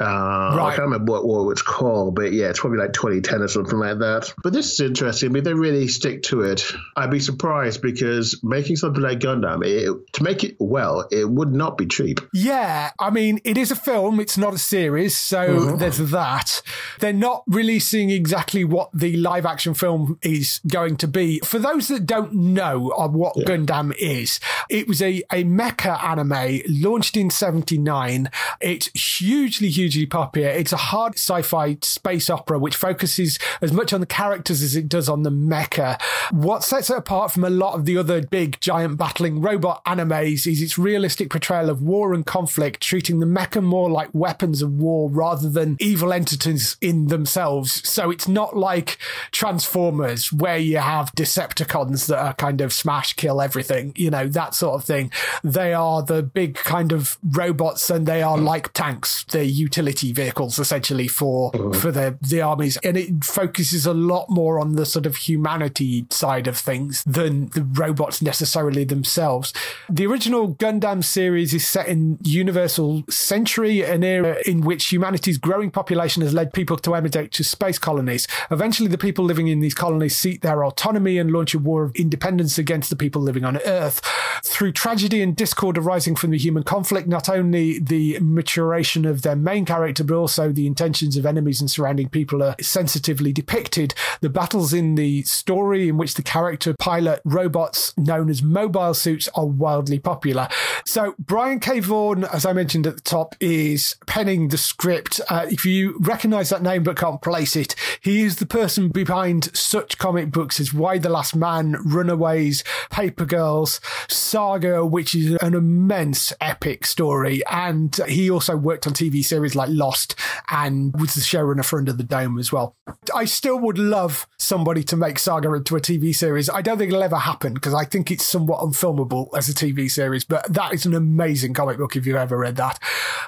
Uh, I Right. can't remember what, what it's called, but yeah, it's probably like 2010 or something like that. But this is interesting. I mean, they really stick to it. I'd be surprised because making something like Gundam, it, to make it well, it would not be cheap. Yeah, I mean, it is a film, it's not a series, so there's that. They're not releasing exactly what the live action film is going to be. For those that don't know of what Gundam is, it was a, a mecha anime launched in 79. It's hugely, hugely popular. It's a hard sci fi space opera which focuses as much on the characters as it does on the mecha. What sets it apart from a lot of the other big giant battling robot animes is its realistic portrayal of war and conflict, treating the mecha more like weapons of war rather than evil entities in themselves. So it's not like Transformers where you have Decepticons that are kind of smash, kill everything, you know, that sort of thing. They are the big kind of robots and they are like tanks. They're utility vehicles essentially for, mm-hmm. for the, the armies. And it focuses a lot more on the sort of humanity side of things than the robots necessarily themselves. The original Gundam series is set in Universal Century, an era in which humanity's growing population has led people to to space colonies. Eventually, the people living in these colonies seek their autonomy and launch a war of independence against the people living on Earth. Through tragedy and discord arising from the human conflict, not only the maturation of their main character, but also the intentions of enemies and surrounding people are sensitively depicted. The battles in the story in which the character pilot robots known as mobile suits are wildly popular. So Brian K. Vaughan, as I mentioned at the top, is penning the script. Uh, if you recognize that name but can't place it, he is the person behind such comic books as Y the Last Man, Runaways, Paper Girls, Saga, which is an immense epic story. And he also worked on TV series like Lost and was the showrunner for Under the Dome as well. I still would love somebody to make Saga into a TV series. I don't think it'll ever happen because I think it's somewhat unfilmable as a TV series, but that is an amazing comic book if you've ever read that.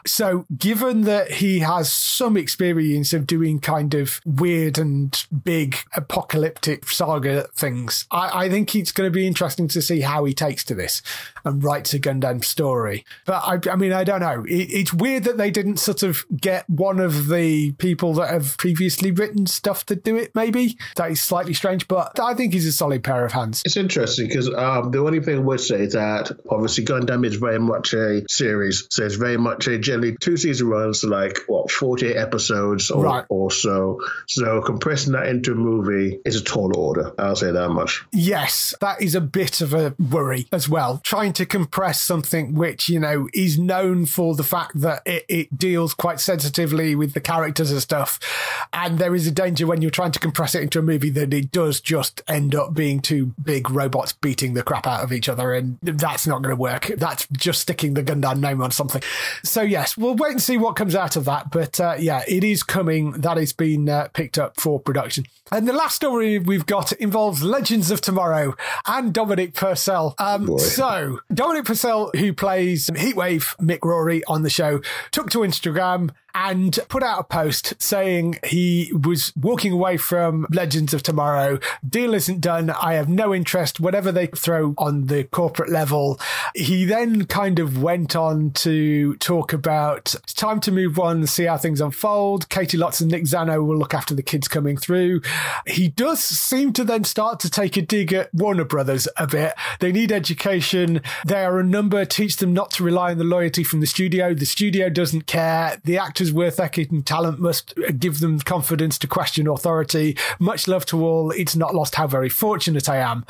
So, given that he has some experience of doing kind of weird and big apocalyptic saga things, I, I think it's going to be interesting to see how he takes to this and writes a Gundam story. But I, I mean, I don't know. It, it's weird that they didn't sort of get one of the people that have previously written stuff to do it, maybe. That is slightly strange, but I think he's a solid pair of hands. It's interesting because um, the only thing I would say is that obviously Gundam is very much a series, so it's very much a generally two season runs, like what forty eight episodes or, Right. or so. So compressing that into a movie is a tall order. I'll say that much. Yes, that is a bit of a worry as well. Trying to compress something which, you know, is known for the fact that it, it deals quite sensitively with the characters and stuff. And there is a danger when you're trying to compress it into a movie that it does just end up being two big robots beating the crap out of each other. And that's not going to work. That's just sticking the Gundam name on something. So, yes, we'll wait and see what comes out of that. But uh, yeah, it is coming. That has been uh, picked up for production. And the last story we've got involves Legends of Tomorrow and Dominic Purcell. Um, so, Dominic Purcell, who plays Heatwave Mick Rory on the show, took to Instagram and put out a post saying he was walking away from Legends of Tomorrow. Deal isn't done. I have no interest, whatever they throw on the corporate level. He then kind of went on to talk about it's time to move on see how things unfold. Katie Lotz and Nick Zano will look after the kids coming through. He does seem to then start to take a dig at Warner Brothers a bit. They need education. They are a number, teach them not to rely on the loyalty from the studio. The studio doesn't care. The actors' worth ethic and talent must give them confidence to question authority. Much love to all. It's not lost how very fortunate I am.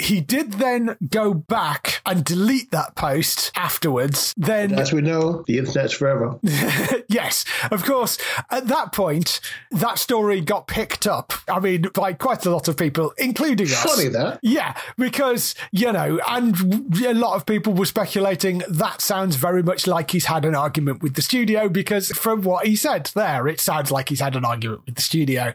He did then go back and delete that post afterwards. Then As we know, the internet's forever. yes, of course. At that point, that story got picked up. I mean, by quite a lot of people, including us. Funny that. Yeah, because, you know, and a lot of people were speculating that sounds very much like he's had an argument with the studio because from what he said there, it sounds like he's had an argument with the studio.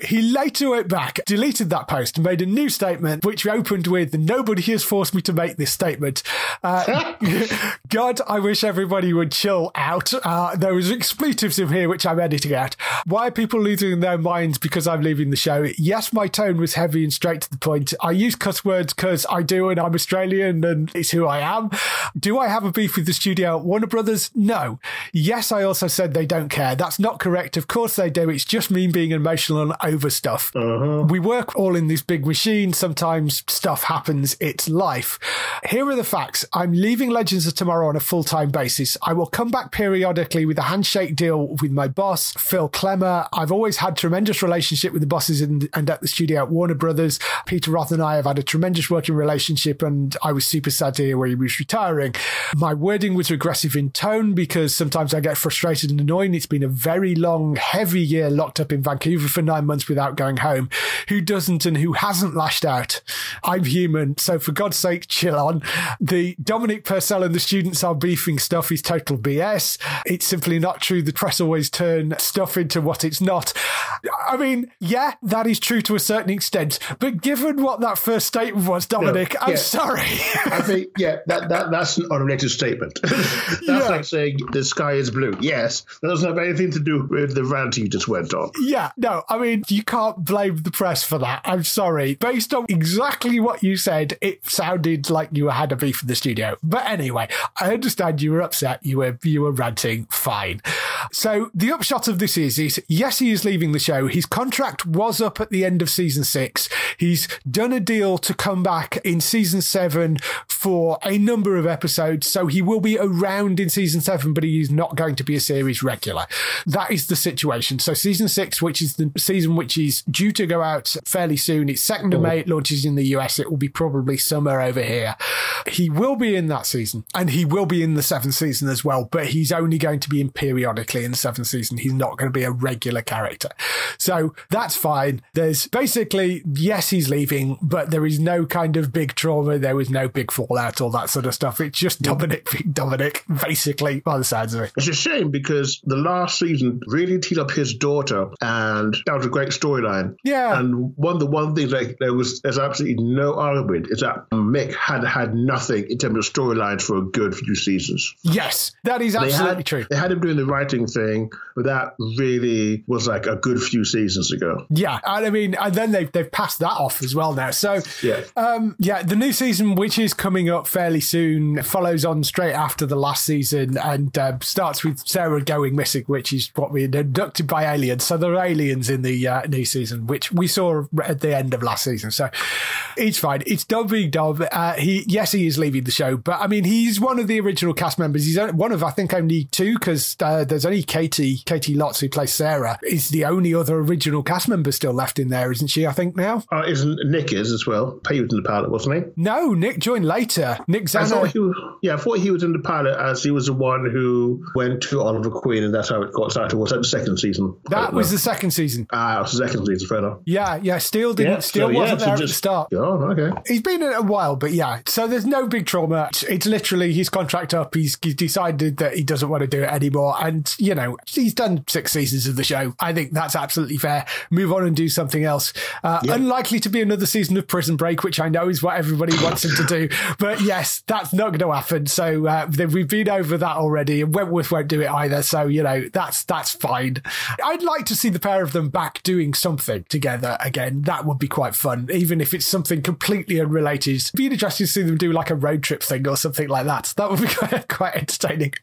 He later went back, deleted that post, and made a new statement, which opened with, Nobody has forced me to make this statement. Uh, God, I wish everybody would chill out. Uh, there was expletives in here, which I'm editing out. Why are people losing their minds because I'm leaving the show? Yes, my tone was heavy and straight to the point. I use cuss words because I do and I'm Australian and it's who I am. Do I have a beef with the studio at Warner Brothers? No. Yes, I also said they don't care. That's not correct. Of course they do. It's just me being emotional and over stuff. Uh-huh. We work all in this big machine. Sometimes stuff happens. It's life. Here are the facts. I'm leaving Legends of Tomorrow on a full time basis. I will come back periodically with a handshake deal with my boss, Phil Klemmer. I've always had tremendous relationship with the bosses in, and at the studio at Warner Brothers. Peter Roth and I have had a tremendous working relationship, and I was super sad to hear where he was retiring. My wording was regressive in tone because sometimes I get frustrated and annoying. It's been a very long, heavy year locked up in Vancouver for nine months without going home. Who doesn't and who hasn't lashed out? I'm human, so for God's sake, chill on. The Dominic Purcell and the students are beefing stuff is total BS. It's simply not true. The press always turn stuff into what it's not. I mean, yeah, that is true to a certain extent, but given what that first statement was, Dominic, no, yeah. I'm sorry. I think, yeah, that, that that's an unrelated statement. that's yeah. like saying the sky is blue. Yes, that doesn't have anything to do with the rant you just went on. Yeah, no, I mean, you can't blame the press for that. I'm sorry. Based on exactly what you said, it sounded like you had a beef in the studio. But anyway, I understand you were upset. You were you were ranting. Fine. So the upshot of this is, is yes, he is leaving the show. His contract was up at the end of season six. He's done a deal to come back in season seven for a number of episodes. So he will be around in season seven, but he is not going to be a series regular. That is the situation. So season six, which is the season which is due to go out fairly soon. It's second of mm. May. It launches in the US. It will be probably summer over here. He will be in that season and he will be in the seventh season as well, but he's only going to be in periodically in the seventh season. He's not going to be a regular character. So that's fine. There's basically, yes, he's leaving, but there is no kind of big trauma. There was no big fallout, all that sort of stuff. It's just mm. Dominic being Dominic, basically, by the sides of it. It's a shame because the last season really teed up his daughter and that was a great storyline. Yeah. And one of the one things like there was there's absolutely no argument is that Mick had had nothing in terms of storylines for a good few seasons. Yes, that is absolutely they had, true. They had him doing the writing thing, but that really was like a good few seasons ago. Yeah, and I mean, and then they've they've passed that off as well now. So yeah, um, yeah, the new season, which is coming up fairly soon, follows on straight after the last season and uh, starts with Sarah going missing, which is what we abducted by aliens. So there are aliens in the uh, new season, which we saw at the end of last season. So it's fine. It's Dub being Dub. Uh, he yes, he is leaving the show, but I mean, he's one of the original cast members. He's one of I think only two because uh, there's only Katie Katie Lotz who plays Sarah. Is the only other original cast member still left in there, isn't she? I think now. Uh, isn't Nick is as well? He was in the pilot, wasn't he? No, Nick joined later. Nick Zano. Was, yeah, I thought he was in the pilot as he was the one who went to Oliver Queen, and that's how it got started. Was that the second season? That was the second season. Ah, was the second season. Fair enough. Yeah, yeah. Steele didn't. Yeah, Steele so, wasn't yeah, there just, at the start. Oh, okay. He's been in it a while, but yeah. So there's no big trauma. It's literally his contract up. He's, he's decided that he doesn't want to do it anymore, and you know he's done six seasons of the show. I think that's absolutely fair. Move on and do something else. Uh, yeah. Unlikely to be another season of Prison Break, which I know is what everybody wants him to do. But yes, that's not going to happen. So uh, we've been over that already, and Wentworth won't do it either. So you know that's that's fine. I'd like to see the pair of them back doing something together again. That would be quite fun, even if it's something completely unrelated. Be interesting to see them do like a road trip thing or something like that. That would be quite, quite entertaining.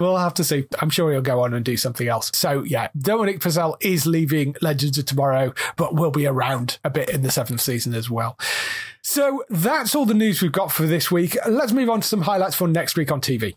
We'll have to see. I'm sure he'll go on and do something else. So yeah, Dominic Purcell is leaving Legends of Tomorrow, but will be around a bit in the seventh season as well. So that's all the news we've got for this week. Let's move on to some highlights for next week on TV.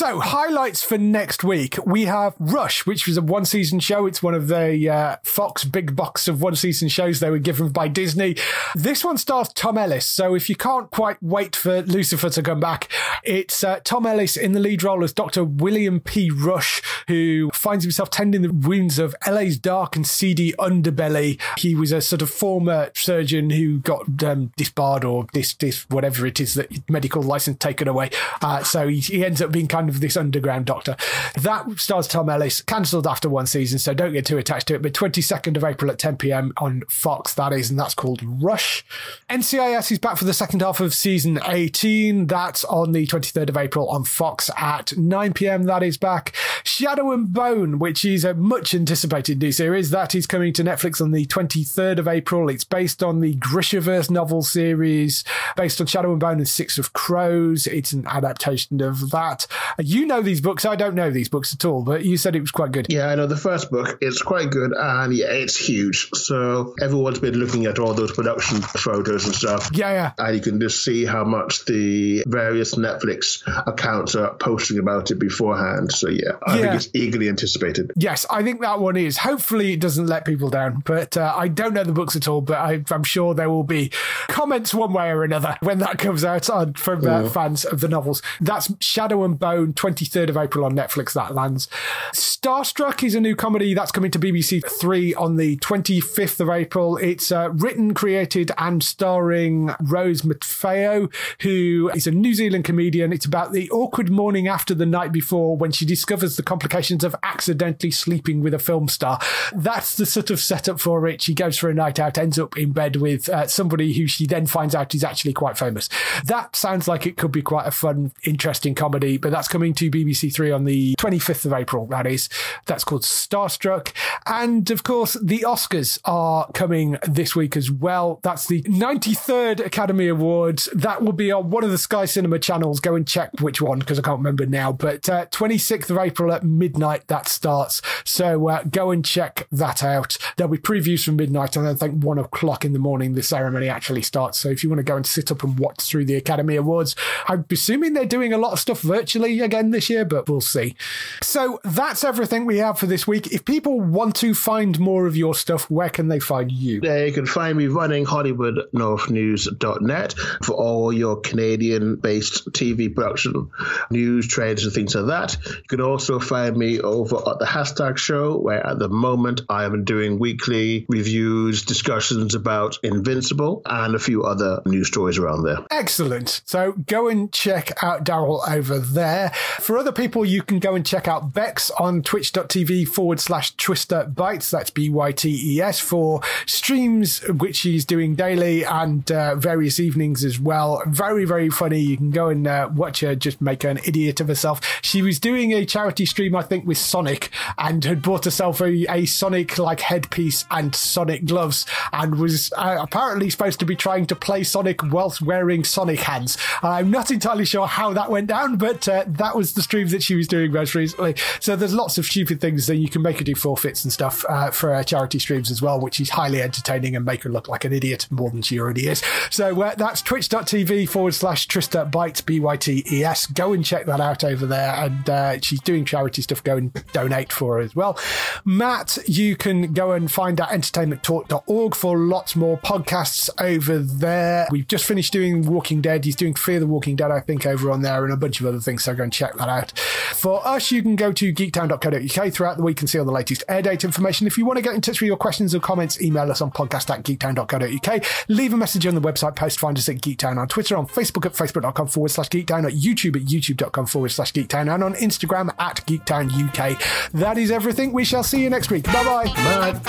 So, highlights for next week. We have Rush, which was a one season show. It's one of the uh, Fox big box of one season shows they were given by Disney. This one stars Tom Ellis. So, if you can't quite wait for Lucifer to come back, it's uh, Tom Ellis in the lead role as Dr. William P. Rush, who finds himself tending the wounds of LA's dark and seedy underbelly. He was a sort of former surgeon who got um, disbarred or dis, dis, whatever it is that medical license taken away. Uh, so he, he ends up being kind of this underground doctor. That stars Tom Ellis, cancelled after one season, so don't get too attached to it. But 22nd of April at 10 pm on Fox, that is, and that's called Rush. NCIS is back for the second half of season 18. That's on the 23rd of April on Fox at 9 pm. That is back. Shadow and Bone, which is a much anticipated new series, that is coming to Netflix on the 23rd of April. It's based on the Grishaverse novel series, based on Shadow and Bone and Six of Crows. It's an adaptation of that. You know these books. I don't know these books at all, but you said it was quite good. Yeah, I know the first book. It's quite good, and yeah, it's huge. So everyone's been looking at all those production photos and stuff. Yeah, yeah. And you can just see how much the various Netflix accounts are posting about it beforehand. So yeah, I yeah. think it's eagerly anticipated. Yes, I think that one is. Hopefully, it doesn't let people down. But uh, I don't know the books at all. But I, am sure there will be comments one way or another when that comes out on, from uh, fans of the novels. That's Shadow and Bone Throne, 23rd of April on Netflix, that lands. Starstruck is a new comedy that's coming to BBC Three on the 25th of April. It's uh, written, created, and starring Rose Matafeo, who is a New Zealand comedian. It's about the awkward morning after the night before when she discovers the complications of accidentally sleeping with a film star. That's the sort of setup for it. She goes for a night out, ends up in bed with uh, somebody who she then finds out is actually quite famous. That sounds like it could be quite a fun, interesting comedy, but that's coming to BBC Three on the 25th of April, that is. That's called Starstruck. And of course, the Oscars are coming this week as well. That's the 93rd Academy Awards. That will be on one of the Sky Cinema channels. Go and check which one because I can't remember now. But uh, 26th of April at midnight, that starts. So uh, go and check that out. There'll be previews from midnight, and I think one o'clock in the morning the ceremony actually starts. So if you want to go and sit up and watch through the Academy Awards, I'm assuming they're doing a lot of stuff virtually again this year, but we'll see. So that's everything we have for this week. If people want to find more of your stuff, where can they find you? They can find me running HollywoodNorthNews.net for all your Canadian based TV production news, trends, and things like that. You can also find me over at the Hashtag Show, where at the moment I am doing weekly reviews, discussions about Invincible, and a few other news stories around there. Excellent. So go and check out Darryl over there. For other people, you can go and check out Bex on twitch.tv forward slash Twister Bytes. That's B Y T E S for streams, which she's doing daily and uh, various evenings as well. Very, very funny. You can go and uh, watch her just make an idiot of herself. She was doing a charity stream, I think, with Sonic and had bought herself a, a Sonic like headpiece and Sonic gloves and was uh, apparently supposed to be trying to play Sonic whilst wearing Sonic hands. I'm not entirely sure how that went down, but uh, that was the stream that she was doing most recently. So there's lots of stupid things that you can make her do forfeits and stuff uh, for uh, charity streams as well, which is highly entertaining and make her look like an idiot more than she already is. So uh, that's twitch.tv forward slash Trista Bytes, B Y T E S. Go and check that out over there. And uh, she's doing charity stuff. Go and donate for her as well. Matt, you can go and find at entertainmenttalk.org for lots more podcasts over there. We've just finished doing Walking Dead. He's doing Fear the Walking Dead, I think, over on there and a bunch of other things. So go and check that out. For us, you can go to geektown.co.uk throughout the week and see all the latest air date information. If you want to get in touch with your questions or comments, email us on podcast at geektown.co.uk. Leave a message on the website post. Find us at Geektown on Twitter, on Facebook at facebook.com forward slash geektown, at YouTube at youtube.com forward slash geektown, and on Instagram at geektown UK. That is everything. We shall see you next week. Bye-bye.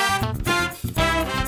Bye.